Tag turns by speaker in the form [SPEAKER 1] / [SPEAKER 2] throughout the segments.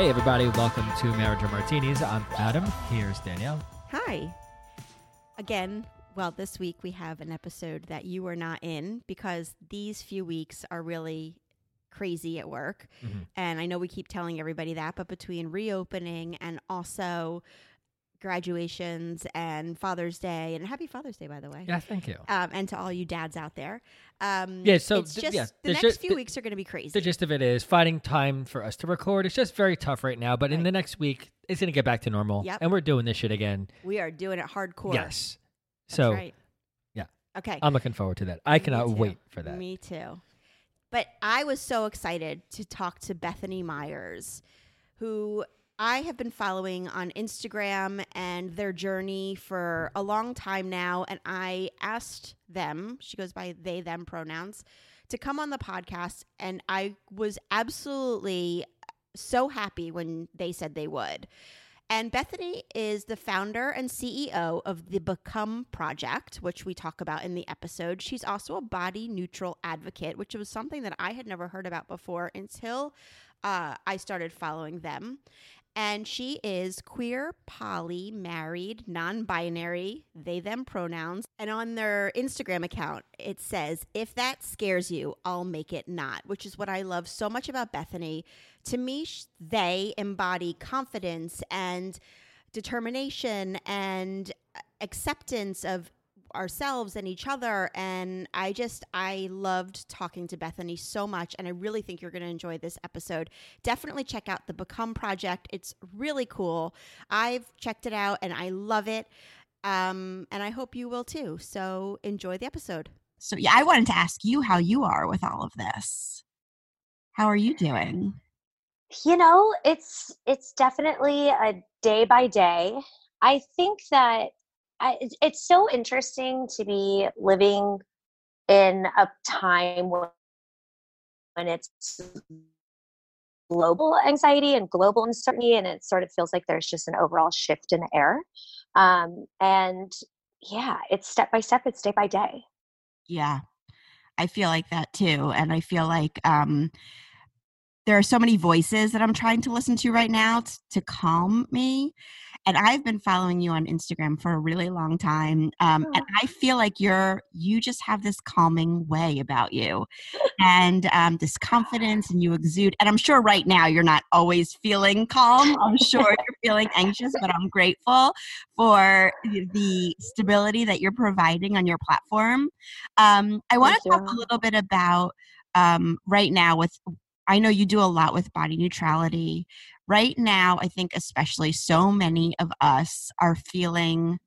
[SPEAKER 1] Hey, everybody, welcome to Marriage or Martinis. I'm Adam. Here's Danielle.
[SPEAKER 2] Hi. Again, well, this week we have an episode that you are not in because these few weeks are really crazy at work.
[SPEAKER 1] Mm-hmm.
[SPEAKER 2] And I know we keep telling everybody that, but between reopening and also graduations and Father's Day, and happy Father's Day, by the way.
[SPEAKER 1] Yeah, thank you.
[SPEAKER 2] Um, and to all you dads out there. Um,
[SPEAKER 1] Yeah, so th-
[SPEAKER 2] just
[SPEAKER 1] yeah,
[SPEAKER 2] the next
[SPEAKER 1] ju-
[SPEAKER 2] few weeks are going to be crazy.
[SPEAKER 1] The gist of it is finding time for us to record. It's just very tough right now, but in the next week, it's going to get back to normal.
[SPEAKER 2] Yep.
[SPEAKER 1] And we're doing this shit again.
[SPEAKER 2] we are doing it hardcore.
[SPEAKER 1] Yes.
[SPEAKER 2] That's
[SPEAKER 1] So
[SPEAKER 2] right.
[SPEAKER 1] yeah.
[SPEAKER 2] Okay.
[SPEAKER 1] I'm looking forward to that. I
[SPEAKER 2] Me
[SPEAKER 1] cannot
[SPEAKER 2] too.
[SPEAKER 1] wait for that.
[SPEAKER 2] Me too. But I was so excited to talk to Bethany Meyers, who I have been following on Instagram and their journey for a long time now. And I asked them, she goes by they, them pronouns, to come on the podcast. And I was absolutely so happy when they said they would. And Bethany is the founder and CEO of the Become Project, which we talk about in the episode. She's also a body neutral advocate, which was something that I had never heard about before until uh, I started following them. And she is queer, poly, married, non binary, they, them pronouns. And on their Instagram account, it says, If that scares you, I'll make it not, which is what I love so much about Bethany. To me, they embody confidence and determination and acceptance of ourselves and each other and i just i loved talking to bethany so much and i really think you're going to enjoy this episode. Definitely check out the become project. It's really cool. I've checked it out and i love it um, and i hope you will too. So enjoy the episode.
[SPEAKER 3] So yeah, I wanted to ask you how you are with all of this. How are you doing?
[SPEAKER 4] you know it's it's definitely a day by day. I think that I, it's- so interesting to be living in a time when, when it's global anxiety and global uncertainty and it sort of feels like there's just an overall shift in the air. Um, and yeah it's step by step it's day by day.
[SPEAKER 3] Yeah, I feel like that too, and I feel like um, there are so many voices that I'm trying to listen to right now t- to calm me. And I've been following you on Instagram for a really long time, um, and I feel like you're you just have this calming way about you, and um, this confidence, and you exude. And I'm sure right now you're not always feeling calm. I'm sure you're feeling anxious, but I'm grateful for the stability that you're providing on your platform. Um, I want to talk a little bit about um, right now with. I know you do a lot with body neutrality. Right now, I think especially so many of us are feeling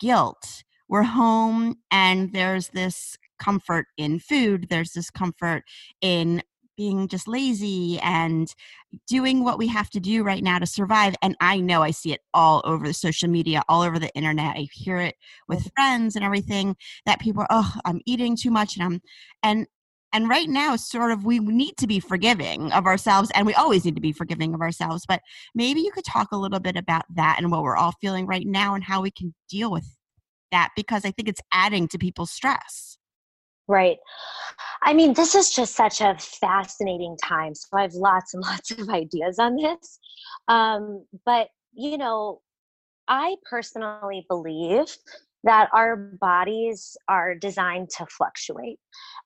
[SPEAKER 3] guilt. We're home and there's this comfort in food, there's this comfort in being just lazy and doing what we have to do right now to survive. And I know I see it all over the social media, all over the internet. I hear it with friends and everything that people are, oh, I'm eating too much and I'm and and right now sort of we need to be forgiving of ourselves and we always need to be forgiving of ourselves but maybe you could talk a little bit about that and what we're all feeling right now and how we can deal with that because i think it's adding to people's stress
[SPEAKER 4] Right. I mean, this is just such a fascinating time. So I have lots and lots of ideas on this. Um, but, you know, I personally believe that our bodies are designed to fluctuate.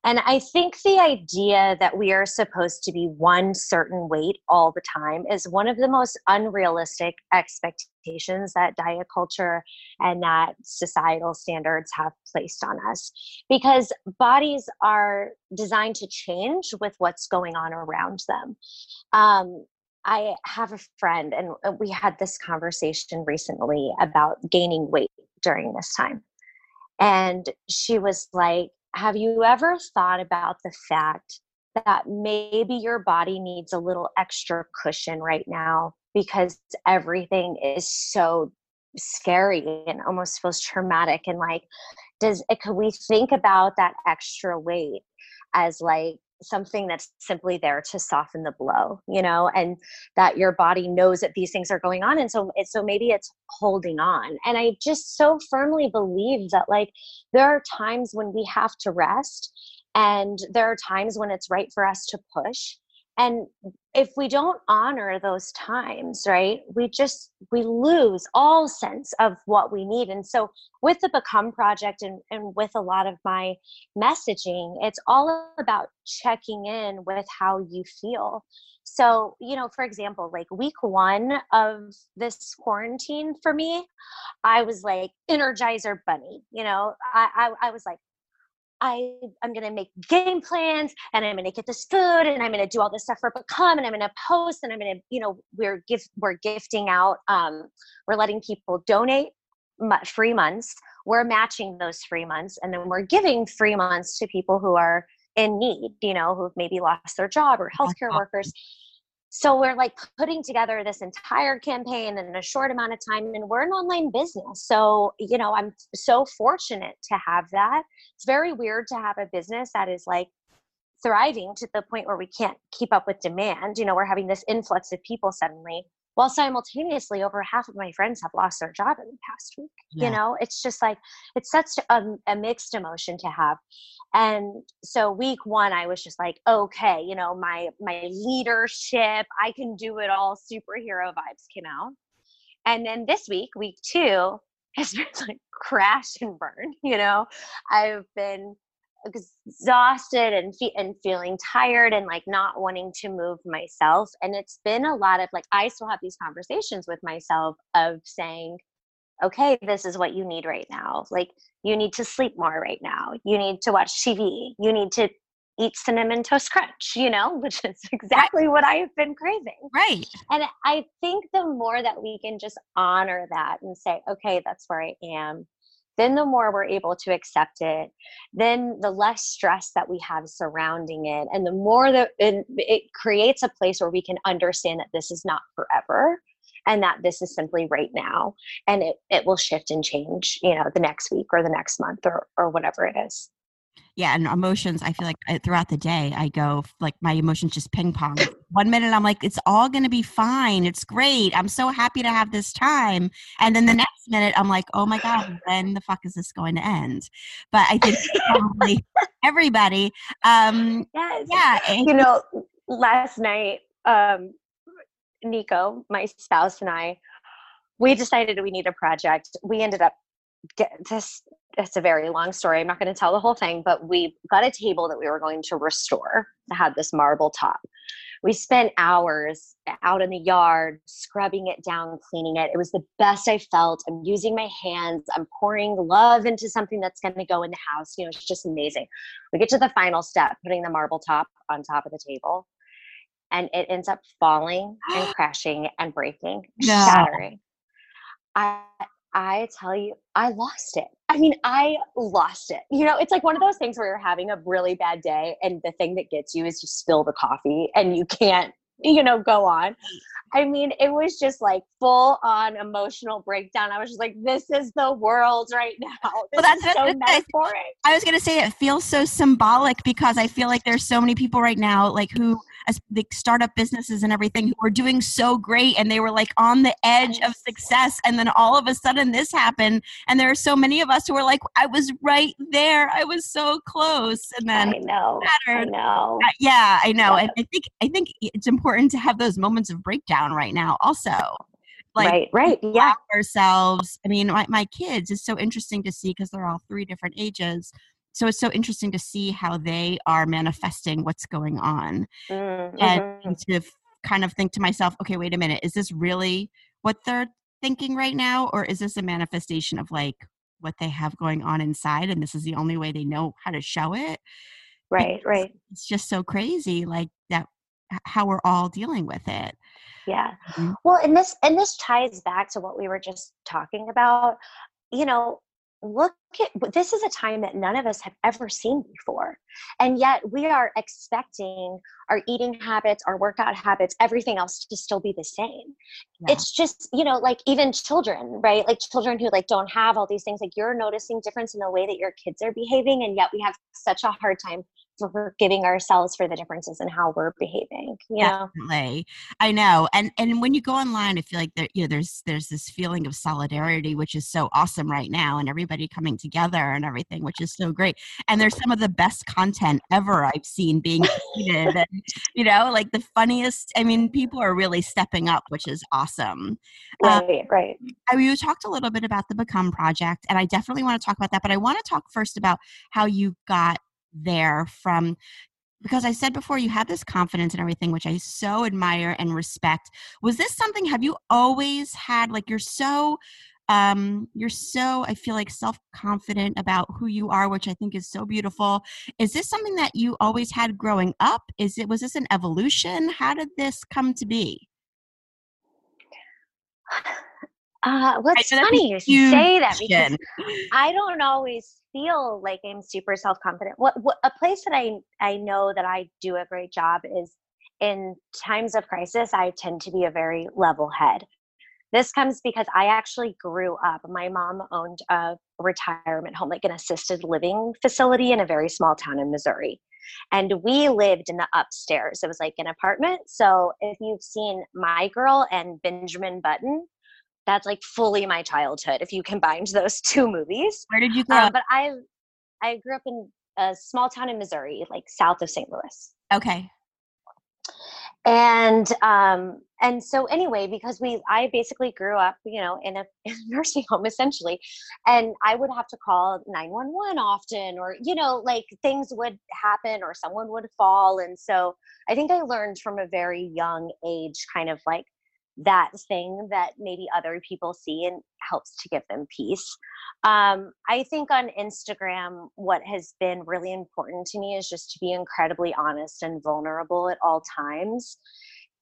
[SPEAKER 4] And I think the idea that we are supposed to be one certain weight all the time is one of the most unrealistic expectations that diet culture and that societal standards have placed on us. Because bodies are designed to change with what's going on around them. Um, I have a friend, and uh, we had this conversation recently about gaining weight during this time. And she was like, Have you ever thought about the fact that maybe your body needs a little extra cushion right now because everything is so scary and almost feels traumatic? And like, does eh, could we think about that extra weight as like something that's simply there to soften the blow you know and that your body knows that these things are going on and so it's so maybe it's holding on. And i just so firmly believe that like there are times when we have to rest and there are times when it's right for us to push and if we don't honor those times right we just we lose all sense of what we need. And so with the become project and, and with a lot of my messaging it's all about checking in with how you feel. So you know for example like week one of this quarantine for me i was like energizer bunny you know i, I, I was like I, I'm going to make game plans and I'm going to get this food and I'm going to do all this stuff for Become and I'm going to post and I'm going to, you know, we're gift, we're gifting out, um, we're letting people donate free months. We're matching those free months and then we're giving free months to people who are in need, you know, who've maybe lost their job or healthcare workers so we're like putting together this entire campaign in a short amount of time and we're an online business. So you know i'm so fortunate to have that. It's very weird to have a business that is like thriving to the point where we can't keep up with demand. You know we're having this influx of people suddenly while simultaneously over half of my friends have lost their job in the past week yeah. you know? It's just like it's such a, a mixed emotion to have. And so week one i was just like okay you know my my leadership i can do it all superhero vibes came out. And then this week week two has been like crash and burn you know? I've been exhausted and fe- and feeling tired and like not wanting to move myself and it's been a lot of like I still have these conversations with myself of saying okay this is what you need right now. Like you need to sleep more right now. You need to watch TV you need to eat cinnamon toast crunch you know which is exactly what I have been craving.
[SPEAKER 3] Right.
[SPEAKER 4] And I think the more that we can just honor that and say okay that's where I am then the more we're able to accept it then the less stress that we have surrounding it and the more that it, it, creates a place where we can understand that this is not forever and that this is simply right now and it, it will shift and change you know the next week or the next month or, or whatever it is.
[SPEAKER 3] Yeah and emotions i feel like uh, throughout the day i go like my emotions just ping pong one minute i'm like it's all going to be fine it's great i'm so happy to have this time and then the next minute i'm like oh my god when the fuck is this going to end but i think probably everybody um
[SPEAKER 4] yes. yeah you know last night um nico my spouse and i we decided we need a project we ended up get this it's a very long story. I'm not going to tell the whole thing, but we got a table that we were going to restore that had this marble top. We spent hours eh, out in the yard scrubbing it down, cleaning it. It was the best I felt. I'm using my hands. I'm pouring love into something that's going to go in the house. You know, it's just amazing. We get to the final step, putting the marble top on top of the table, and it ends up falling and crashing and breaking, no. shattering. I I tell you, I lost it. I mean, I lost it. You know, it's like one of those things where you're having a really bad day and the thing that gets you is you spill the coffee and you can't, you know, go on. I mean, it was just like full on emotional breakdown. I was just like, this is the world right now. Well, that's so metaphoric.
[SPEAKER 3] I was going to say it feels so symbolic because I feel like there's so many people right now like who the startup businesses and everything who were doing so great and they were like on the edge of success and then all of a sudden this happened and there are so many of us who are like I was right there. I was so close and then
[SPEAKER 4] I know. I know.
[SPEAKER 3] Uh, yeah, I know. Yeah. And I think I think it's important to have those moments of breakdown right now also like
[SPEAKER 4] right, right, yeah.
[SPEAKER 3] ourselves. I mean, my, my kids is so interesting to see because they're all three different ages. So it's so interesting to see how they are manifesting what's going on,
[SPEAKER 4] Mm,
[SPEAKER 3] and
[SPEAKER 4] mhm.
[SPEAKER 3] to kind of think to myself, okay, wait a minute, is this really what they're thinking right now, or is this a manifestation of like what they have going on inside, and this is the only way they know how to show it?
[SPEAKER 4] Right,
[SPEAKER 3] Because
[SPEAKER 4] right.
[SPEAKER 3] It's just so crazy, like that, how we're all dealing with it.
[SPEAKER 4] Yeah.
[SPEAKER 3] Mhm.
[SPEAKER 4] Well, and this and this ties back to what we were just talking about. You know, look at this is a time that none of us have ever seen before. And yet we are expecting our eating habits, our workout habits, everything else to still be the same.
[SPEAKER 3] Yeah.
[SPEAKER 4] It's just, you know, like even children, right? Like children who like don't have all these things, like you're noticing difference in the way that your kids are behaving and yet we have such a hard time forgiving ourselves for the differences in how we're behaving, you know?
[SPEAKER 3] definitely i know and and when you go online i feel like there you know there's there's this feeling of solidarity which is so awesome right now and everybody coming together and everything which is so great and there's some of the best content ever i've seen being created and you know like the funniest i mean people are really stepping up which is awesome Um,
[SPEAKER 4] Right, right.
[SPEAKER 3] I, you talked a little bit about the become project and i definitely want to talk about that but i want to talk first about how you got there from because I said before you had this confidence and everything, which I so admire and respect. Was this something have you always had like you're so um you're so I feel like self-confident about who you are, which I think is so beautiful. Is this something that you always had growing up? Is it was this an evolution? How did this come to be?
[SPEAKER 4] Uh, well, it's funny you say that because. I don't always feel like I'm super self confident. What, what a place that I I know that I do a great job is in times of crisis. I tend to be a very level head. This comes because I actually grew up. My mom owned a retirement home, like an assisted living facility in a very small town in Missouri. And we lived in the upstairs. It was like an apartment. So if you've seen My Girl and Benjamin Button, that's like fully my childhood if you combined those two movies.
[SPEAKER 3] Where did you grow
[SPEAKER 4] Um,
[SPEAKER 3] up?
[SPEAKER 4] but I I grew up in a small town in Missouri, like south of St. Louis
[SPEAKER 3] Okay.
[SPEAKER 4] and um and so anyway because we i basically grew up you know in a, in a nursing home essentially and i would have to call 911 often or you know like things would happen or someone would fall and so i think i learned from a very young age kind of like that thing that maybe other people see and helps to give them peace um, I think on Instagram, what has been really important to me is just to be incredibly honest and vulnerable at all times.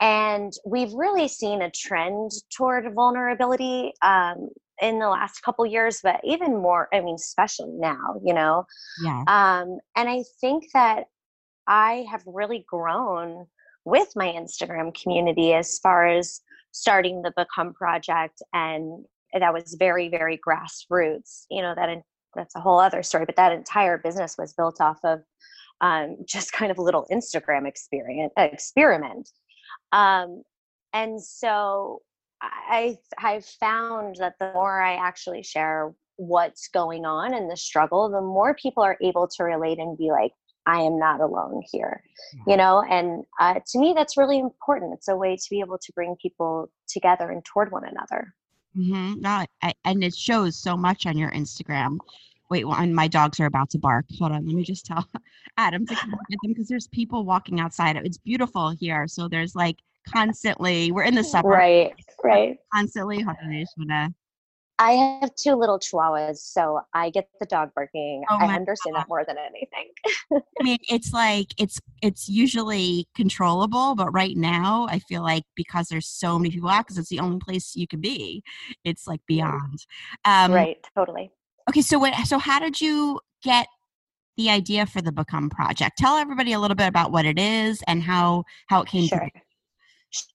[SPEAKER 4] And we've really seen a trend toward vulnerability um, in the last couple years, but even more, I mean, especially now, you know.
[SPEAKER 3] Yeah.
[SPEAKER 4] Um, and I think that I have really grown with my Instagram community as far as starting the Become Project and that was very very grassroots you know that that's a whole other story but that entire business was built off of um, just kind of a little instagram experience experiment. Um, and so i i've found that the more i actually share what's going on and the struggle the more people are able to relate and be like i am not alone here you know and uh, to me that's really important it's a way to be able to bring people together and toward one another
[SPEAKER 3] Mm-hmm. No, I, and it shows so much on your Instagram. Wait, one, my dogs are about to bark. Hold on, let me just tell Adam to come at them because there's people walking outside. It's beautiful here, so there's like constantly. We're in the suburbs,
[SPEAKER 4] right right
[SPEAKER 3] constantly. Hold on, I just wanna.
[SPEAKER 4] I have two little chihuahuas, so I get the dog barking.
[SPEAKER 3] Oh
[SPEAKER 4] I understand
[SPEAKER 3] God.
[SPEAKER 4] that more than anything.
[SPEAKER 3] I mean, it's like it's it's usually controllable, but right now I feel like because there's so many people out, because it's the only place you can be, it's like beyond. Um,
[SPEAKER 4] right, totally.
[SPEAKER 3] Okay, so what? So how did you get the idea for the Become Project? Tell everybody a little bit about what it is and how how it came to
[SPEAKER 4] Sure.
[SPEAKER 3] be.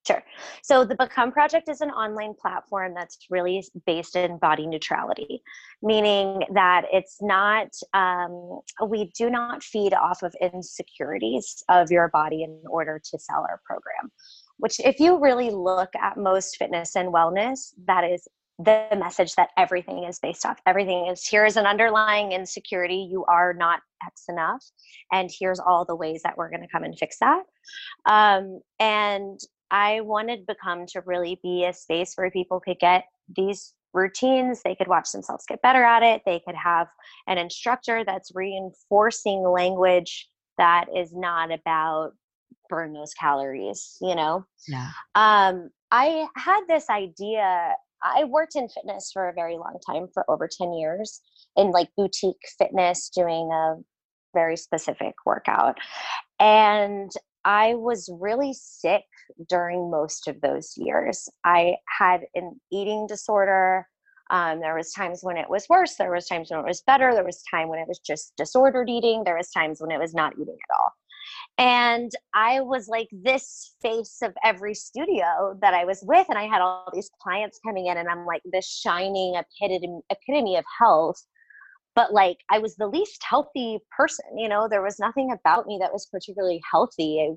[SPEAKER 4] Sure. So the Become Project is an online platform that's really based in body neutrality, meaning that it's not, um, we do not feed off of insecurities of your body in order to sell our program. Which, if you really look at most fitness and wellness, that is the message that everything is based off. Everything is here is an underlying insecurity. You are not X enough. And here's all the ways that we're going to come and fix that. Um, and I wanted Become to really be a space where people could get these routines. They could watch themselves get better at it. They could have an instructor that's reinforcing language that is not about burn those calories, you know?
[SPEAKER 3] Yeah.
[SPEAKER 4] Um, I had this idea. I worked in fitness for a very long time, for over 10 years, in like boutique fitness, doing a very specific workout. And I was really sick during most of those years. I had an eating disorder. Um, there was times when it was worse. There was times when it was better. There was time when it was just disordered eating. There was times when it was not eating at all. And I was like this face of every studio that I was with, and I had all these clients coming in, and I'm like this shining epitome, epitome of health but like I was the least healthy person. You know, there was nothing about me that was particularly healthy. I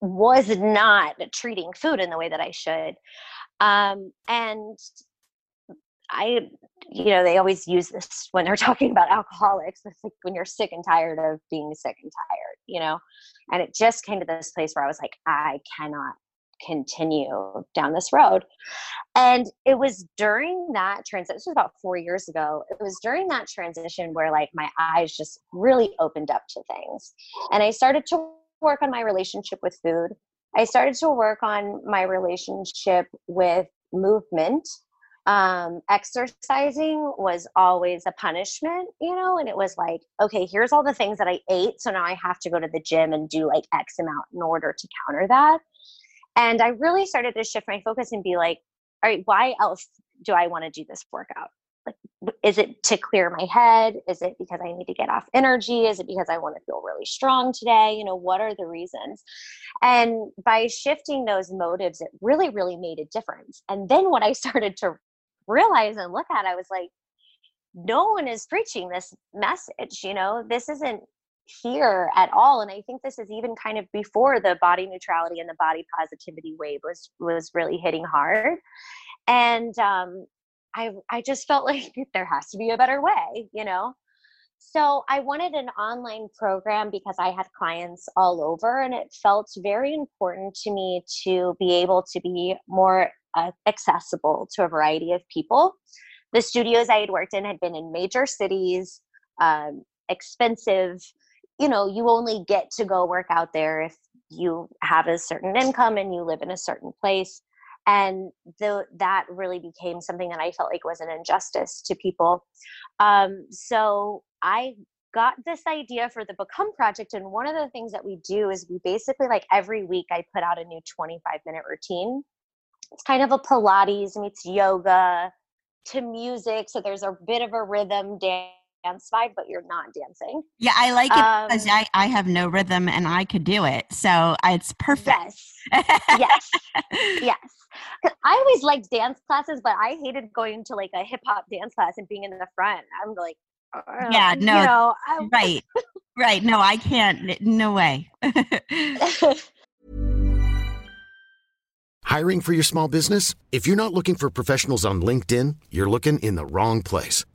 [SPEAKER 4] was not treating food in the way that I should. Um, and I, you know, they always use this when they're talking about alcoholics. It's like when you're sick and tired of being sick and tired, you know? And it just came to this place where I was like, I cannot continue down this road. And it was during that transition, this was about four years ago. It was during that transition where like my eyes just really opened up to things. And I started to work on my relationship with food. I started to work on my relationship with movement. Um, exercising was always a punishment, you know, and it was like, okay, here's all the things that I ate. So now I have to go to the gym and do like X amount in order to counter that. And I really started to shift my focus and be like, all right, why else do I want to do this workout? Like, is it to clear my head? Is it because I need to get off energy? Is it because I want to feel really strong today? You know, what are the reasons? And by shifting those motives, it really, really made a difference. And then what I started to realize and look at, I was like, no one is preaching this message. You know, this isn't here at all and i think this is even kind of before the body neutrality and the body positivity wave was was really hitting hard. And um i i just felt like there has to be a better way you know? So i wanted an online program because i had clients all over and it felt very important to me to be able to be more uh, accessible to a variety of people. The studios i had worked in had been in major cities um, expensive you know you only get to go work out there if you have a certain income and you live in a certain place. And the, that really became something that i felt like was an injustice to people. Um, so i got this idea for the become project and one of the things that we do is we basically like every week i put out a new 25 minute routine. It's kind of a pilates meets yoga to music so there's a bit of a rhythm dance dance vibe, but you're not dancing.
[SPEAKER 3] Yeah, I like it um, because I, I have no rhythm and I could do it. So it's perfect.
[SPEAKER 4] Yes. yes. yes. I always liked dance classes, but I hated going to like a hip hop dance class and being in the front. I'm like,
[SPEAKER 3] yeah, no, you know, right, right. No, I can't. No way.
[SPEAKER 5] Hiring for your small business? If you're not looking for professionals on LinkedIn, you're looking in the wrong place.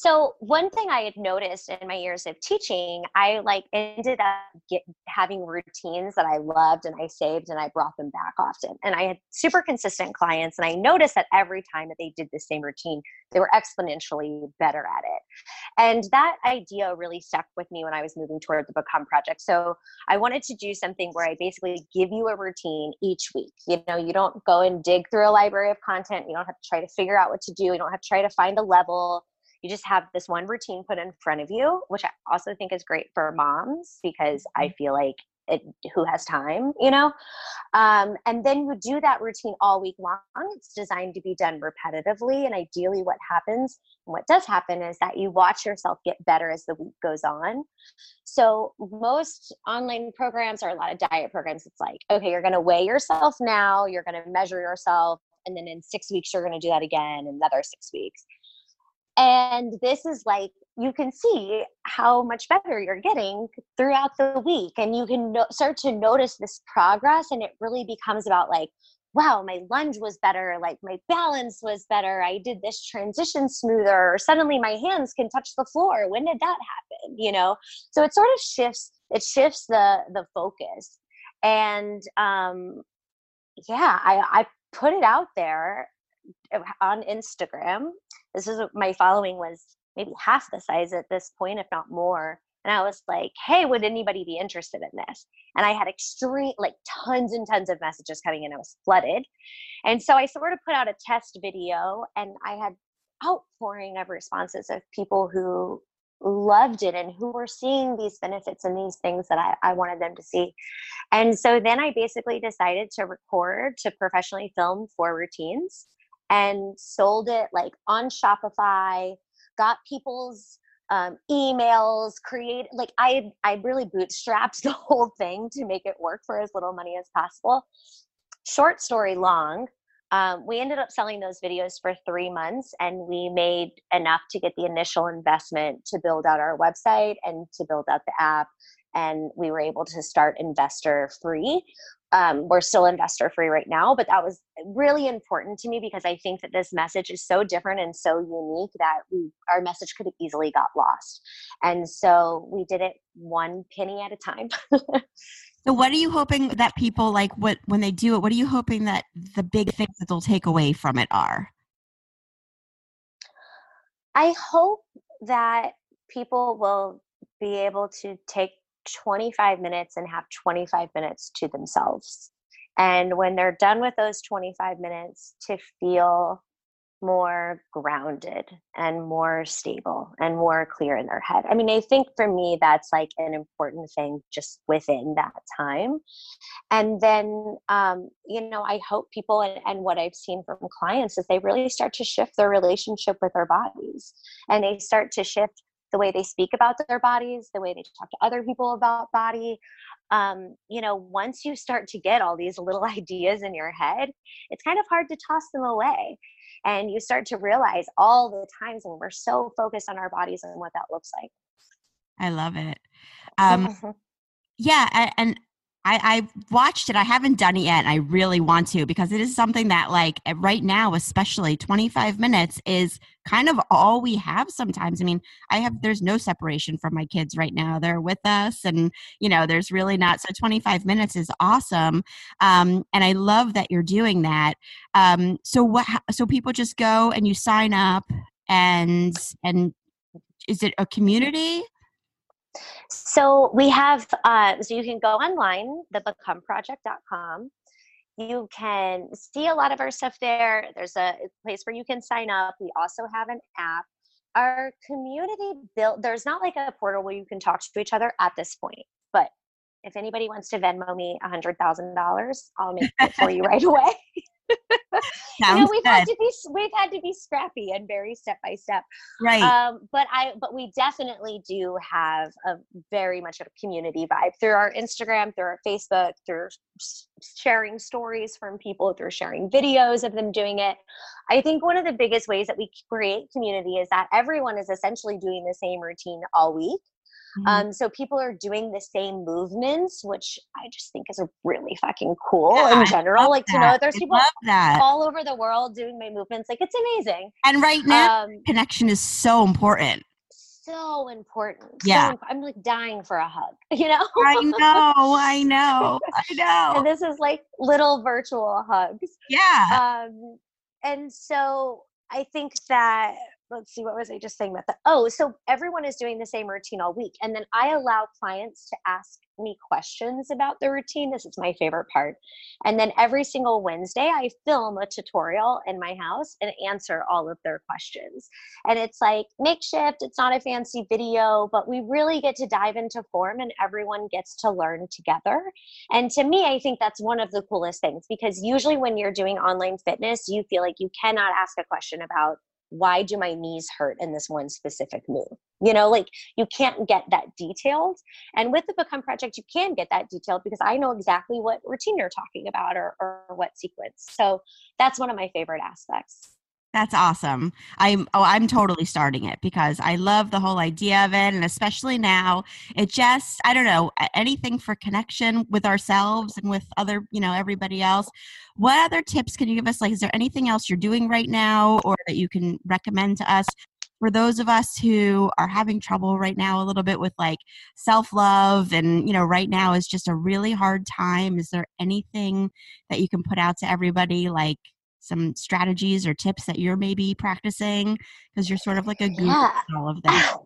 [SPEAKER 4] So one thing I had noticed in my years of teaching, I like ended up get, having routines that I loved and I saved and I brought them back often. And I had super consistent clients and I noticed that every time that they did the same routine, they were exponentially better at it. And that idea really stuck with me when I was moving toward the Become project. So I wanted to do something where I basically give you a routine each week. You know, you don't go and dig through a library of content. You don't have to try to figure out what to do. You don't have to try to find a level you just have this one routine put in front of you which i also think is great for moms because i mm-hmm. feel like it, who has time you know? Um, and then you do that routine all week long it's designed to be done repetitively and ideally what happens what does happen is that you watch yourself get better as the week goes on. So most online programs are a lot of diet programs it's like okay you're going to weigh yourself now you're going to measure yourself and then in six weeks you're going to do that again another six weeks and this is like you can see how much better you're getting throughout the week and you can no- start to notice this progress and it really becomes about like wow my lunge was better like my balance was better i did this transition smoother or suddenly my hands can touch the floor. When did that happen you know? So it sort of shifts it shifts the the focus. And um yeah i i put it out there on instagram this is my following was maybe half the size at this point if not more and I was like, hey, would anybody be interested in this? And I had extreme, like tons and tons of messages coming in. I was flooded. And so I sort of put out a test video and I had outpouring of responses of people who loved it and who were seeing these benefits and these things that I, I wanted them to see. And so then I basically decided to record, to professionally film four routines and sold it like on Shopify, got people's um, emails, create like I I really bootstrapped the whole thing to make it work for as little money as possible. Short story long, um, we ended up selling those videos for three months and we made enough to get the initial investment to build out our website and to build out the app and we were able to start investor free. Um, we're still investor free right now but that was really important to me because i think that this message is so different and so unique that we our message could have easily got lost. And so we did it one penny at a time.
[SPEAKER 3] So what are you hoping that people like what when they do it what are you hoping that the big things that they'll take away from it are?
[SPEAKER 4] I hope that people will be able to take 25 minutes and have 25 minutes to themselves. And when they're done with those 25 minutes, to feel more grounded and more stable and more clear in their head. I mean, I think for me, that's like an important thing just within that time. And then, um, you know, I hope people and, and what I've seen from clients is they really start to shift their relationship with their bodies and they start to shift the way they speak about their bodies, the way they talk to other people about body. Um, you know, once you start to get all these little ideas in your head, it's kind of hard to toss them away. And you start to realize all the times when we're so focused on our bodies and what that looks like.
[SPEAKER 3] I love it. Um, mm-hmm. yeah, and I, I watched it. I haven't done it yet. I really want to because it is something that, like, right now, especially 25 minutes is kind of all we have sometimes. I mean, I have, there's no separation from my kids right now. They're with us, and, you know, there's really not. So 25 minutes is awesome. Um, and I love that you're doing that. Um, so, what, so people just go and you sign up, and, and is it a community?
[SPEAKER 4] So we have, uh, so you can go online, thebecomeproject.com. You can see a lot of our stuff there. There's a place where you can sign up. We also have an app. Our community built, there's not like a portal where you can talk to each other at this point, but if anybody wants to Venmo me a hundred thousand dollars, I'll make it for you right away. You know, we've good. had to be we've had to be scrappy and very step by step.
[SPEAKER 3] Right.
[SPEAKER 4] Um, but I but we definitely do have a very much of a community vibe through our Instagram, through our Facebook, through sharing stories from people, through sharing videos of them doing it. I think one of the biggest ways that we create community is that everyone is essentially doing the same routine all week. Mm-hmm. Um, so people are doing the same movements, which I just think is a really fucking cool yeah, in general. Like, that. you know, there's people all over the world doing my movements. Like, it's amazing.
[SPEAKER 3] And right now, um, connection is so important.
[SPEAKER 4] So important.
[SPEAKER 3] Yeah.
[SPEAKER 4] So I'm like dying for a hug, you know?
[SPEAKER 3] I know, I know, I know.
[SPEAKER 4] and this is like little virtual hugs.
[SPEAKER 3] Yeah.
[SPEAKER 4] Um, and so I think that let's see what was i just saying about that oh so everyone is doing the same routine all week and then i allow clients to ask me questions about the routine this is my favorite part and then every single wednesday i film a tutorial in my house and answer all of their questions and it's like makeshift it's not a fancy video but we really get to dive into form and everyone gets to learn together and to me i think that's one of the coolest things because usually when you're doing online fitness you feel like you cannot ask a question about why do my knees hurt in this one specific move? You know like you can't get that detailed. And with the become project you can get that detailed because i know exactly what routine you're talking about or, or what sequence. So that's one of my favorite aspects
[SPEAKER 3] that's awesome. I'm oh I'm totally starting it because I love the whole idea of it and especially now it just I don't know anything for connection with ourselves and with other, you know, everybody else. What other tips can you give us like is there anything else you're doing right now or that you can recommend to us for those of us who are having trouble right now a little bit with like self-love and you know right now is just a really hard time is there anything that you can put out to everybody like some strategies or tips that you're maybe practicing? Because you're sort of like a guru yeah. all of that.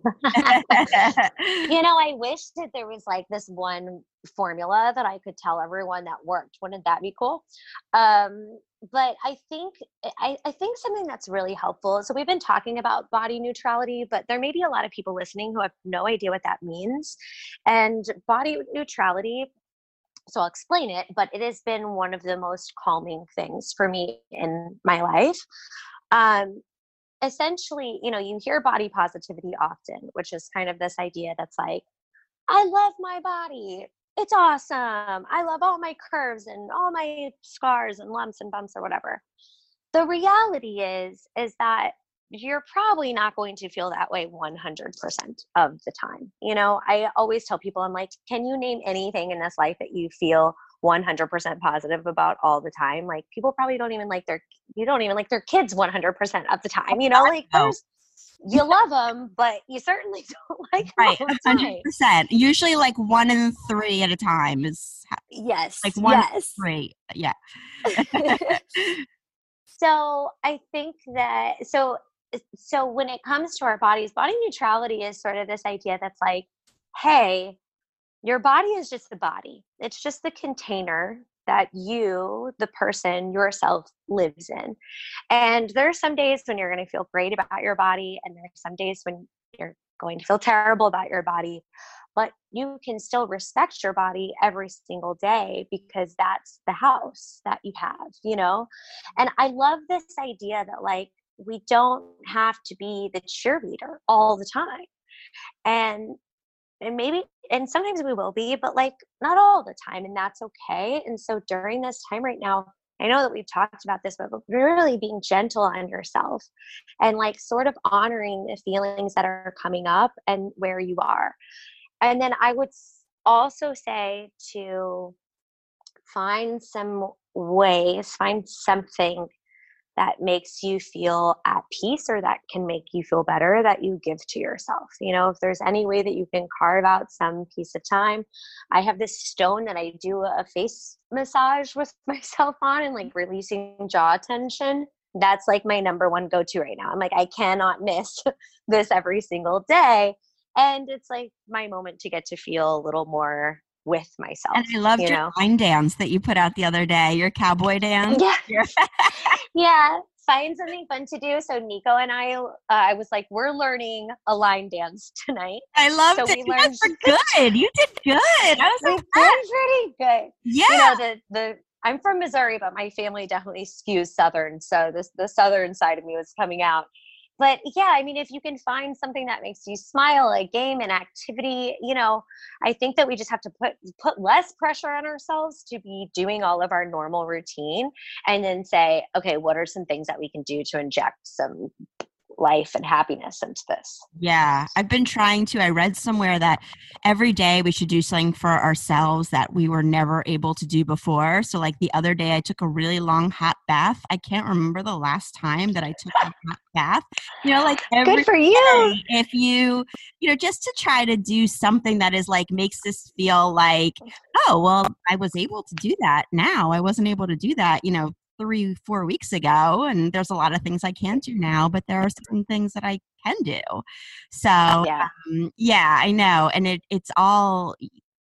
[SPEAKER 4] You know i wish that there was like this one formula that i could tell everyone that worked. Wouldn't that be cool? Um, but i think I, I think something that's really helpful so we've been talking about body neutrality but there may be a lot of people listening who have no idea what that means and body neutrality so I'll explain it, but it has been one of the most calming things for me in my life. Um, essentially, you know, you hear body positivity often, which is kind of this idea that's like, I love my body. It's awesome. I love all my curves and all my scars and lumps and bumps or whatever. The reality is, is that you're probably not going to feel that way 100% of the time. You know, I always tell people, I'm like, can you name anything in this life that you feel 100% positive about all the time? Like, people probably don't even like their, you don't even like their kids 100% of the time. You know, like, there's, you love them, but you certainly don't like them.
[SPEAKER 3] right. Hundred percent. Usually, like one in three at a time is
[SPEAKER 4] yes,
[SPEAKER 3] like one yes. three. Yeah.
[SPEAKER 4] so I think that so so when it comes to our bodies, body neutrality is sort of this idea that's like, hey, your body is just the body. It's just the container that you, the person, yourself lives in. And there are some days when you're going to feel great about your body, and there are some days when you're going to feel terrible about your body. But you can still respect your body every single day because that's the house that you have, you know? And I love this idea that, like, we don't have to be the cheerleader all the time. And and maybe and sometimes we will be but like not all the time and that's okay. And so during this time right now i know that we've talked about this but really being gentle on yourself and like sort of honoring the feelings that are coming up and where you are. And then i would also say to find some ways find something that makes you feel at peace or that can make you feel better that you give to yourself. You know, if there's any way that you can carve out some piece of time, I have this stone that I do a face massage with myself on and like releasing jaw tension. That's like my number one go to right now. I'm like, I cannot miss this every single day. And it's like my moment to get to feel a little more with myself.
[SPEAKER 3] And I loved you your know? line dance that you put out the other day, your cowboy dance.
[SPEAKER 4] Yeah. yeah. Find something fun to do. So Nico and I, uh, I was like, we're learning a line dance tonight.
[SPEAKER 3] I loved so it. We learned- you good. You did good. I was
[SPEAKER 4] we like, pretty good. Yeah. You know, the, the, I'm from Missouri, but my family definitely skews Southern. So this, the Southern side of me was coming out but yeah i mean if you can find something that makes you smile a game an activity you know i think that we just have to put put less pressure on ourselves to be doing all of our normal routine and then say okay what are some things that we can do to inject some life and happiness into this.
[SPEAKER 3] Yeah, I've been trying to. I read somewhere that every day we should do something for ourselves that we were never able to do before. So, like the other day, I took a really long hot bath. I can't remember the last time that I took a hot bath. You know, like every
[SPEAKER 4] Good for you.
[SPEAKER 3] if you, you know, just to try to do something that is like makes this feel like, oh, well, I was able to do that now. I wasn't able to do that, you know, three, four weeks ago. And there's a lot of things I can't do now, but there are certain things that I can do. So, yeah, um, yeah I know. And it, it's all,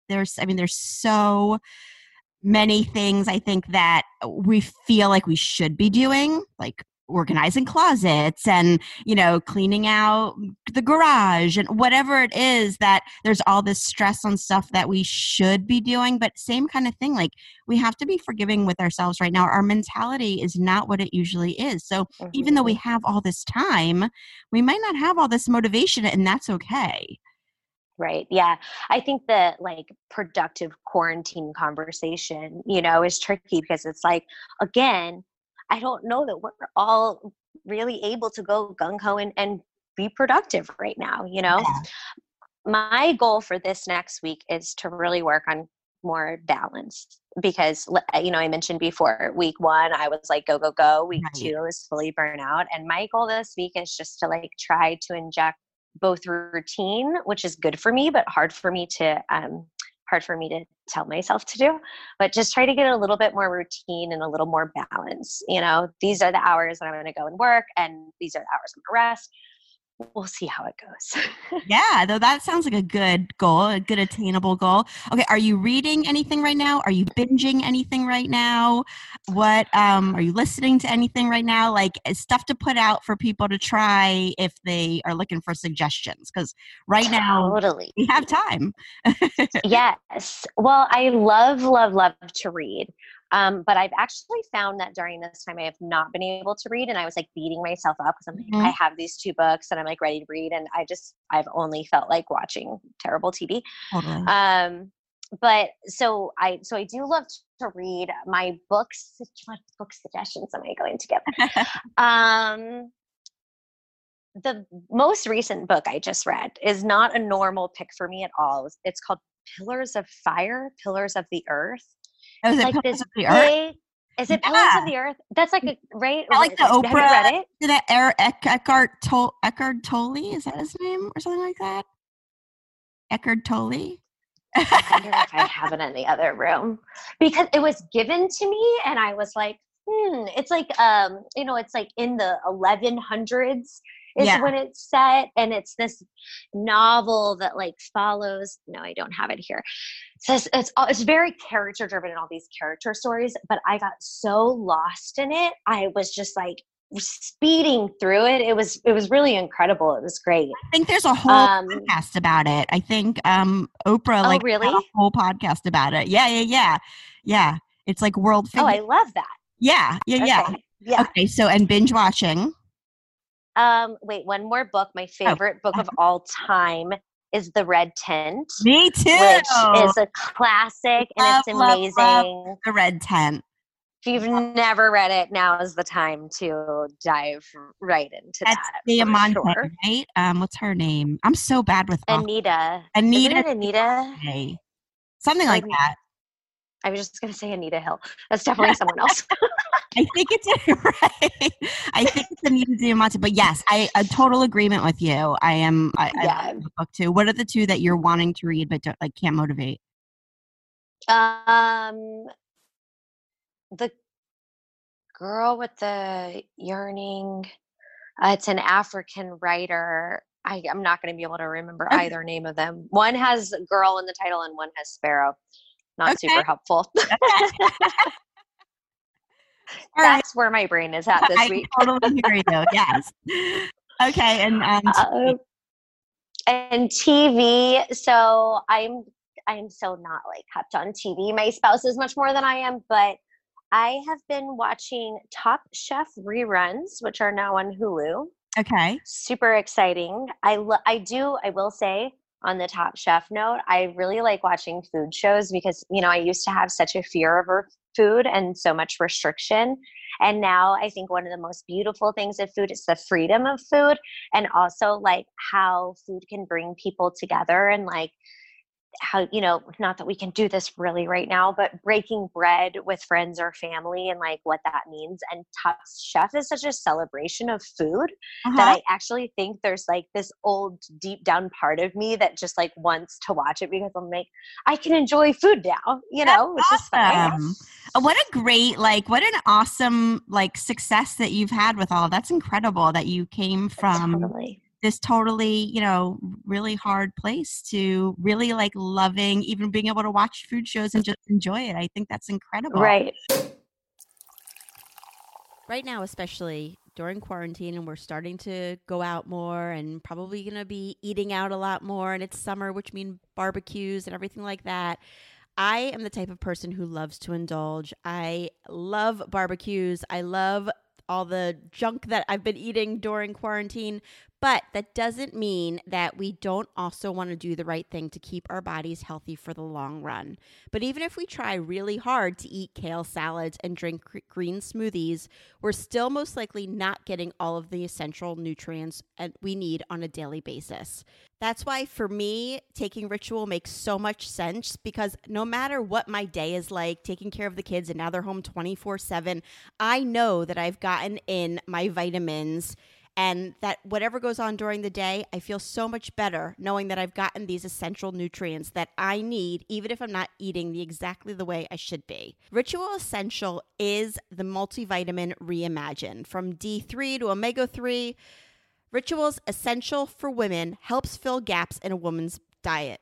[SPEAKER 3] there's, I mean, there's so many things I think that we feel like we should be doing, like organizing closets and you know cleaning out the garage and whatever it is that there's all this stress on stuff that we should be doing but same kind of thing like we have to be forgiving with ourselves right now our mentality is not what it usually is so mm-hmm. even though we mm-hmm. have all this time we might not have all this motivation and that's okay
[SPEAKER 4] right yeah i think that like productive quarantine conversation you know is tricky because it's like again i don't know that we're all really able to go gung-ho and, and be productive right now you know yeah. my goal for this next week is to really work on more balance because you know i mentioned before week one i was like go go go week right. two i was fully burnout and my goal this week is just to like try to inject both routine, which is good for me, but hard for me to um, hard for me to tell myself to do. But just try to get a little bit more routine and a little more balance. You know, these are the hours that I'm going to go and work, and these are the hours I'm going to rest we'll see how it goes.
[SPEAKER 3] yeah, though that sounds like a good goal, a good attainable goal. Okay, are you reading anything right now? Are you binging anything right now? What um are you listening to anything right now? Like stuff to put out for people to try if they are looking for suggestions cuz right now
[SPEAKER 4] totally.
[SPEAKER 3] we have time.
[SPEAKER 4] yes. Well, I love love love to read. Um, but I've actually found that during this time I have not been able to read, and I was like beating myself up because I'm like, mm-hmm. I have these two books and I'm like ready to read, and I just I've only felt like watching terrible TV. Mm-hmm. Um, but so I so I do love to read my books. What book suggestions am I going to give? um, the most recent book I just read is not a normal pick for me at all. It's called Pillars of Fire, Pillars of the Earth
[SPEAKER 3] Is it like this big, Earth?
[SPEAKER 4] Is it Pillars of the Earth? That's like a right.
[SPEAKER 3] I like the Oprah. Have you read it? That er, Eckhart Tolle, Eckhart Tolle is that his name or something like that? Eckhart Tolle.
[SPEAKER 4] I wonder if I have it in the other room because it was given to me, and I was like, hmm. It's like um, you know, it's like in the 1100s is yeah. when it's set and it's this novel that like follows no i don't have it here. So it's it's, it's very character driven in all these character stories but i got so lost in it i was just like speeding through it. It was it was really incredible. It was great.
[SPEAKER 3] I think there's a whole um, podcast about it. I think um oprah oh, like
[SPEAKER 4] really?
[SPEAKER 3] a whole podcast about it. Yeah yeah yeah. Yeah. It's like world
[SPEAKER 4] famous. oh i love that.
[SPEAKER 3] Yeah yeah okay. yeah yeah. Okay so and binge watching
[SPEAKER 4] um, wait, one more book. My oh, favorite oh. book of all time is The Red Tent.
[SPEAKER 3] Me too.
[SPEAKER 4] Which is a classic and love, it's amazing. Love, love
[SPEAKER 3] the Red Tent.
[SPEAKER 4] If you've never read it, now is the time to dive right into
[SPEAKER 3] That's
[SPEAKER 4] that.
[SPEAKER 3] Diamante, sure. right? Um, what's her name? I'm so bad with
[SPEAKER 4] Anita.
[SPEAKER 3] Anita.
[SPEAKER 4] Anita.
[SPEAKER 3] Something like that.
[SPEAKER 4] I was just going to say Anita Hill. That's definitely someone else.
[SPEAKER 3] I think it's right. I think it's Anita Diamante, but yes, I a total agreement with you. I am. I, yeah. I book too. What are the two that you're wanting to read but don't, like can't motivate?
[SPEAKER 4] Um, the girl with the yearning. Uh, it's an African writer. I, am not going to be able to remember okay. either name of them. One has girl in the title, and one has sparrow. Not okay. super helpful. That's right. where my brain is at this
[SPEAKER 3] I
[SPEAKER 4] week.
[SPEAKER 3] totally agree, though. Yes. Okay, and um,
[SPEAKER 4] uh, and TV. So I'm I'm so not like kept on TV. My spouse is much more than I am, but I have been watching Top Chef reruns, which are now on Hulu.
[SPEAKER 3] Okay.
[SPEAKER 4] Super exciting. I lo- I do. I will say on the Top Chef note, I really like watching food shows because you know I used to have such a fear of food and so much restriction. And now I think one of the most beautiful things of food is the freedom of food and also like how food can bring people together and like how you know not that we can do this really right now but breaking bread with friends or family and like what that means and top chef is such a celebration of food uh-huh. that i actually think there's like this old deep down part of me that just like wants to watch it because i'm like i can enjoy food now you know which awesome. is fun
[SPEAKER 3] uh, what a great like what an awesome like success that you've had with all that's incredible that you came from
[SPEAKER 4] totally
[SPEAKER 3] this totally, you know, really hard place to really like loving, even being able to watch food shows and just enjoy it. I think that's incredible.
[SPEAKER 4] Right.
[SPEAKER 2] Right now, especially, during quarantine and we're starting to go out more and probably going to be eating out a lot more and it's summer which means barbecues and everything like that. I am the type of person who loves to indulge. I love barbecues. I love all the junk that I've been eating during quarantine, but that doesn't mean that we don't also want to do the right thing to keep our bodies healthy for the long run. But even if we try really hard to eat kale salads and drink green smoothies, we're still most likely not getting all of the essential nutrients uh, we need on a daily basis. That's why for me, taking ritual makes so much sense because no matter what my day is like, taking care of the kids and now they're home 24 7, I know that I've gotten in my vitamins and that whatever goes on during the day, I feel so much better knowing that I've gotten these essential nutrients that I need, even if I'm not eating the exactly the way I should be. Ritual Essential is the multivitamin reimagined from D3 to omega 3. Rituals Essential for Women helps fill gaps in a woman's diet.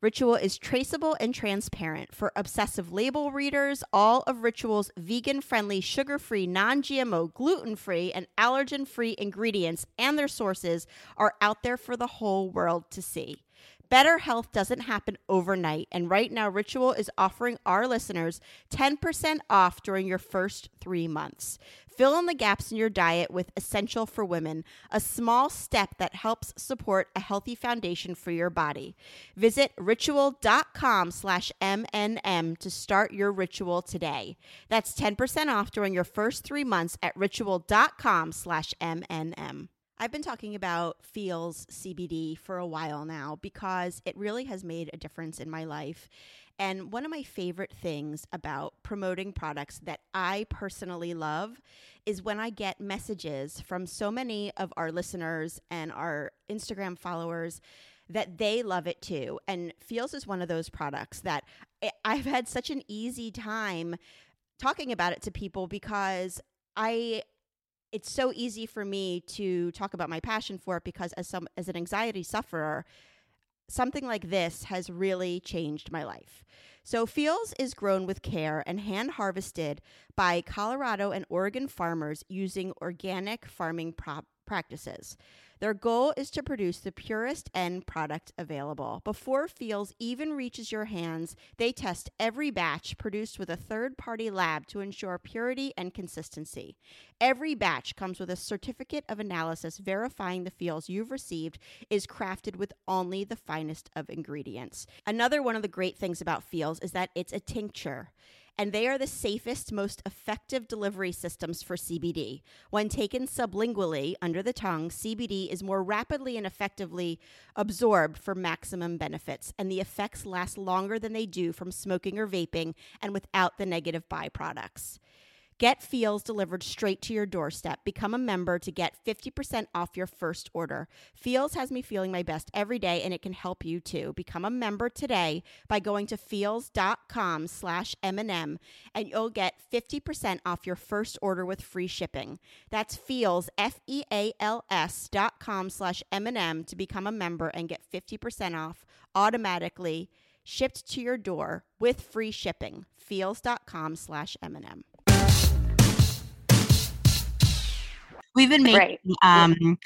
[SPEAKER 2] Ritual is traceable and transparent. For obsessive label readers, all of Ritual's vegan friendly, sugar free, non GMO, gluten free, and allergen free ingredients and their sources are out there for the whole world to see. Better health doesn't happen overnight, and right now, Ritual is offering our listeners 10% off during your first three months. Fill in the gaps in your diet with Essential for Women, a small step that helps support a healthy foundation for your body. Visit ritual.com slash MNM to start your ritual today. That's 10% off during your first three months at ritual.com slash MNM. I've been talking about Feals CBD for a while now because it really has made a difference in my life. And one of my favorite things about promoting products that I personally love is when I get messages from so many of our listeners and our Instagram followers that they love it too. And Feals is one of those products that I've had such an easy time talking about it to people because I it's so easy for me to talk about my passion for it because as some as an anxiety sufferer something like this has really changed my life. So, Feals is grown with care and hand harvested by Colorado and Oregon farmers using organic farming pro- practices. Their goal is to produce the purest end product available. Before Feals even reaches your hands, they test every batch produced with a third party lab to ensure purity and consistency. Every batch comes with a certificate of analysis verifying the Feals you've received is crafted with only the finest of ingredients. Another one of the great things about Feals is that it's a tincture and they are the safest, most effective delivery systems for CBD. When taken sublingually under the tongue, CBD is more rapidly and effectively absorbed for maximum benefits, and the effects last longer than they do from smoking or vaping and without the negative byproducts. Get Feals delivered straight to your doorstep. Become a member to get 50% off your first order. Feals has me feeling my best every day, and it can help you too. Become a member today by going to feals.com slash M&M, and you'll get 50% off your first order with free shipping. That's feals, F-E-A-L-S dot com slash M&M to become a member and get 50% off automatically shipped to your door with free shipping. Feals.com slash M&M.
[SPEAKER 3] We've been making right. um,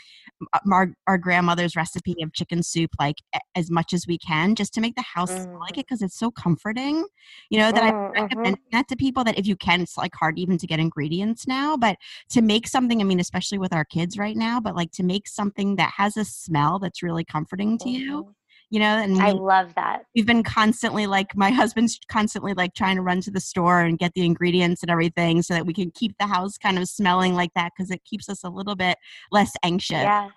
[SPEAKER 3] our, our grandmother's recipe of chicken soup like as much as we can just to make the house mm. like it because it's so comforting. You know, that mm, I recommend mm-hmm. that to people that if you can, it's like hard even to get ingredients now, but to make something, I mean, especially with our kids right now, but like to make something that has a smell that's really comforting to mm-hmm. you you know and
[SPEAKER 4] i love that.
[SPEAKER 3] we've been constantly like my husband's constantly like trying to run to the store and get the ingredients and everything so that we can keep the house kind of smelling like that because it keeps us a little bit less anxious.
[SPEAKER 4] Yeah.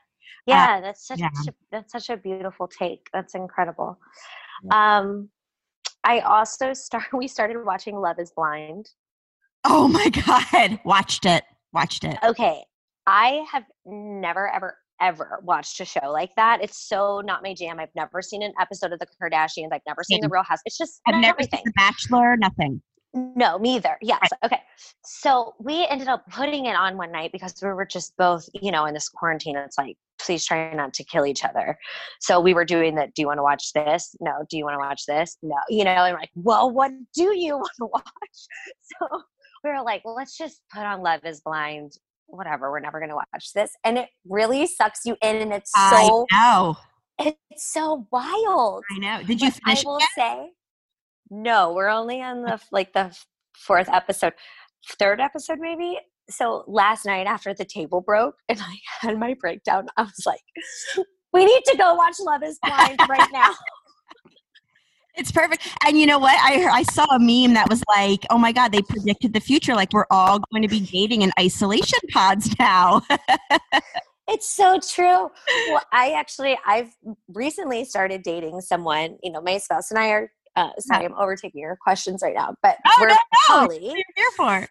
[SPEAKER 4] Yeah uh, that's such yeah. A, that's such a beautiful take. That's incredible. Yeah. um i also start we started watching love is blind.
[SPEAKER 3] Oh my god. Watched it. Watched it.
[SPEAKER 4] Okay. I have never ever ever watched a show like that. It's so not my jam. I've never seen an episode of The Kardashians. I've never seen The Real House. It's just
[SPEAKER 3] I've never
[SPEAKER 4] everything.
[SPEAKER 3] seen The Bachelor. Nothing.
[SPEAKER 4] No, neither. Yes. Right. Okay. So we ended up putting it on one night because we were just both, you know, in this quarantine. It's like, please try not to kill each other. So we were doing that. Do you want to watch this? No. Do you want to watch this? No. You know, and we're like, well, what do you want to watch? So we were like, well, let's just put on Love is Blind whatever, we're never going to watch this. And it really sucks you in and it's
[SPEAKER 3] I
[SPEAKER 4] so
[SPEAKER 3] know.
[SPEAKER 4] it's so wild.
[SPEAKER 3] I know. Did you finish
[SPEAKER 4] I will
[SPEAKER 3] it?
[SPEAKER 4] say, no, we're only on the like the fourth episode, third episode maybe. So last night after the table broke and I had my breakdown, I was like, "We need to go watch Love Is Blind right now."
[SPEAKER 3] It's perfect. And you know what? I I saw a meme that was like, "Oh my god, they predicted the future. Like we're all going to be dating in isolation pods now."
[SPEAKER 4] It's so true. Well, I actually I've recently started dating someone. You know, my spouse and I are. Uh, sorry, I'm overtaking your questions right now, but
[SPEAKER 3] Oh,
[SPEAKER 4] we're
[SPEAKER 3] no, no.
[SPEAKER 4] poly.
[SPEAKER 3] What are you here for?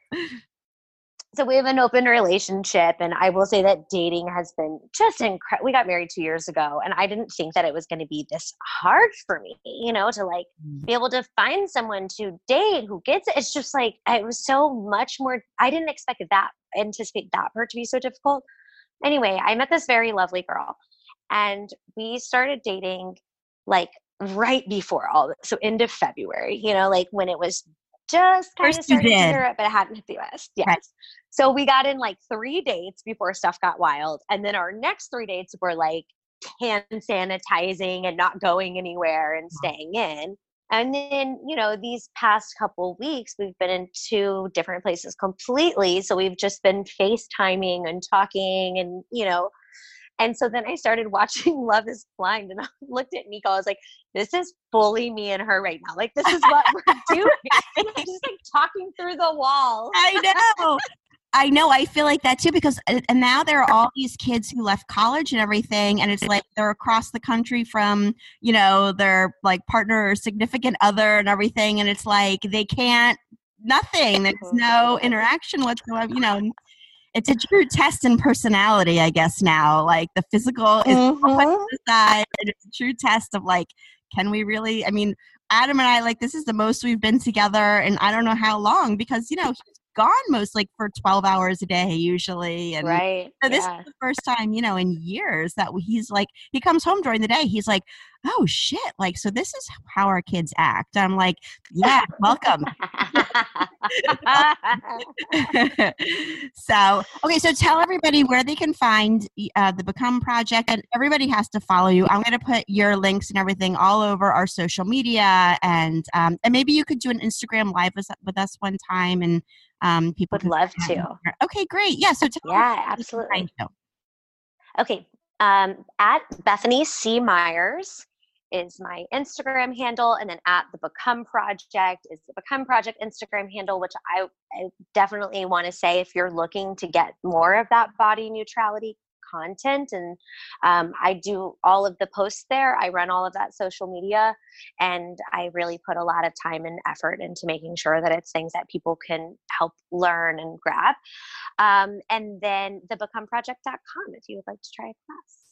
[SPEAKER 4] So we have an open relationship and i will say that dating has been just incredible we got married two years ago and i didn't think that it was going to be this hard for me you know to like
[SPEAKER 3] Mm.
[SPEAKER 4] be able to find someone to date who gets it it's just like it was so much more i didn't expect that anticipate that part to be so difficult anyway i met this very lovely girl and we started dating like right before all this so end of february you know like when it was just kind of
[SPEAKER 3] First you
[SPEAKER 4] starting in. Europe, but it hadn't hit the US. Yes.
[SPEAKER 3] Right.
[SPEAKER 4] So we got in like three dates before stuff got wild. And then our next three dates were like hand sanitizing and not going anywhere and staying in. And then, you know, these past couple weeks, we've been in two different places completely. So we've just been FaceTiming and talking and, you know, and so then I started watching Love is Blind and I looked at Nico. I was like, this is fully me and her right now. Like, this is what we're doing. And I'm just like talking through the wall.
[SPEAKER 3] I know. I know. I feel like that too because, uh, and now there are all these kids who left college and everything, and it's like they're across the country from, you know, their like partner or significant other and everything, and it's like they can't, nothing. There's no interaction whatsoever, you know. It's a true test in personality, I guess, now. Like the physical is
[SPEAKER 4] Mhm.
[SPEAKER 3] side, and it's a true test of like, can we really? I mean, Adam and I, like, this is the most we've been together, and I don't know how long because, you know, he's gone most like for 12 hours a day usually. And
[SPEAKER 4] Right.
[SPEAKER 3] so this
[SPEAKER 4] yeah.
[SPEAKER 3] is the first time, you know, in years that he's like, he comes home during the day. He's like, oh shit. Like, so this is how our kids act. I'm like, yeah, welcome. so, okay, so tell everybody where they can find uh, the Become Project, and everybody has to follow you. I'm going to put your links and everything all over our social media, and um, and maybe you could do an Instagram live with, with us one time, and um, people
[SPEAKER 4] Would love to.
[SPEAKER 3] Okay, great. Yeah, so tell
[SPEAKER 4] Yeah,
[SPEAKER 3] everybody where they can
[SPEAKER 4] absolutely. Okay. Um, at Bethany C. Meyers is my Instagram handle, and then at the Become Project is the Become Project Instagram handle, which I, I definitely want to say if you're looking to get more of that body neutrality content and um, i do all of the posts there i run all of that social media and i really put a lot of time and effort into making sure that it's things that people can help learn and grab. Um, and then thebecomeproject.com if you would like to try a class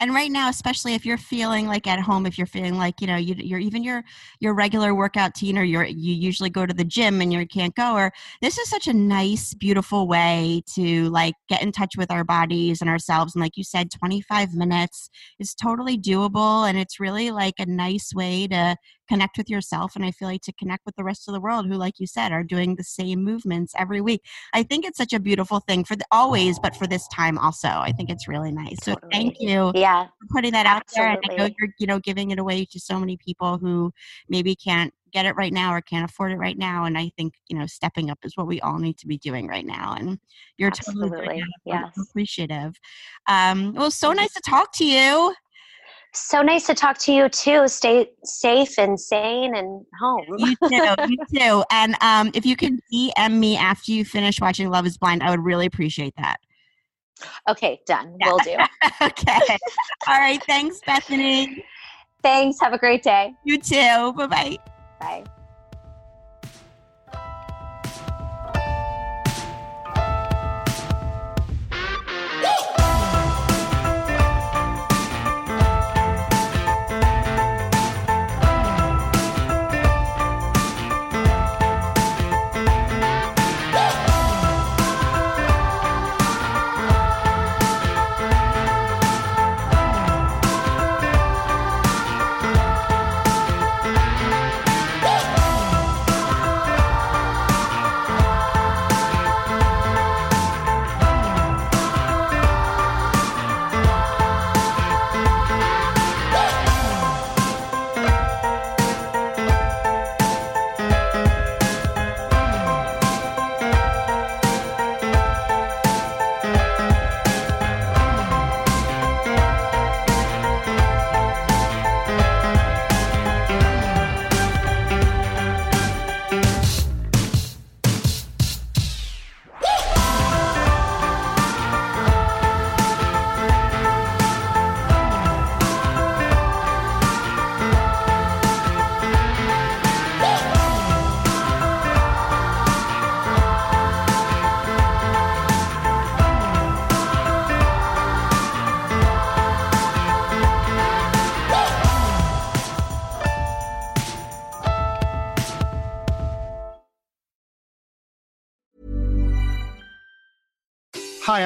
[SPEAKER 3] and right now especially if you're feeling like at home if you're feeling like you know you, you're even your your regular workout teen or you're you usually go to the gym and you can't go or this is such a nice beautiful way to like get in touch with our bodies and ourselves. And like you said 25 minutes is totally doable and it's really like a nice way to connect with yourself and i feel like to connect with the rest of the world who like you said are doing the same movements every week i think it's such a beautiful thing for the, always but for this time also i think it's really nice so thank you
[SPEAKER 4] yeah
[SPEAKER 3] for putting that out there. And I know you're, you know, giving it away to so many people who maybe can't get it right now or can't afford it right now. And I think, you know, stepping up is what we all need to be doing right now. And you're totally
[SPEAKER 4] Absolutely.
[SPEAKER 3] I'm
[SPEAKER 4] yes.
[SPEAKER 3] appreciative. Um, well, so nice to talk to you.
[SPEAKER 4] So nice to talk to you too stay safe and sane and home
[SPEAKER 3] You too. you too. And um, if you can DM me after you finish watching Love is Blind, I would really appreciate that.
[SPEAKER 4] okay done
[SPEAKER 3] Yeah.
[SPEAKER 4] will do
[SPEAKER 3] okay. All right. Thanks, Bethany.
[SPEAKER 4] thanks have a great day
[SPEAKER 3] You too. Bye bye
[SPEAKER 4] bye.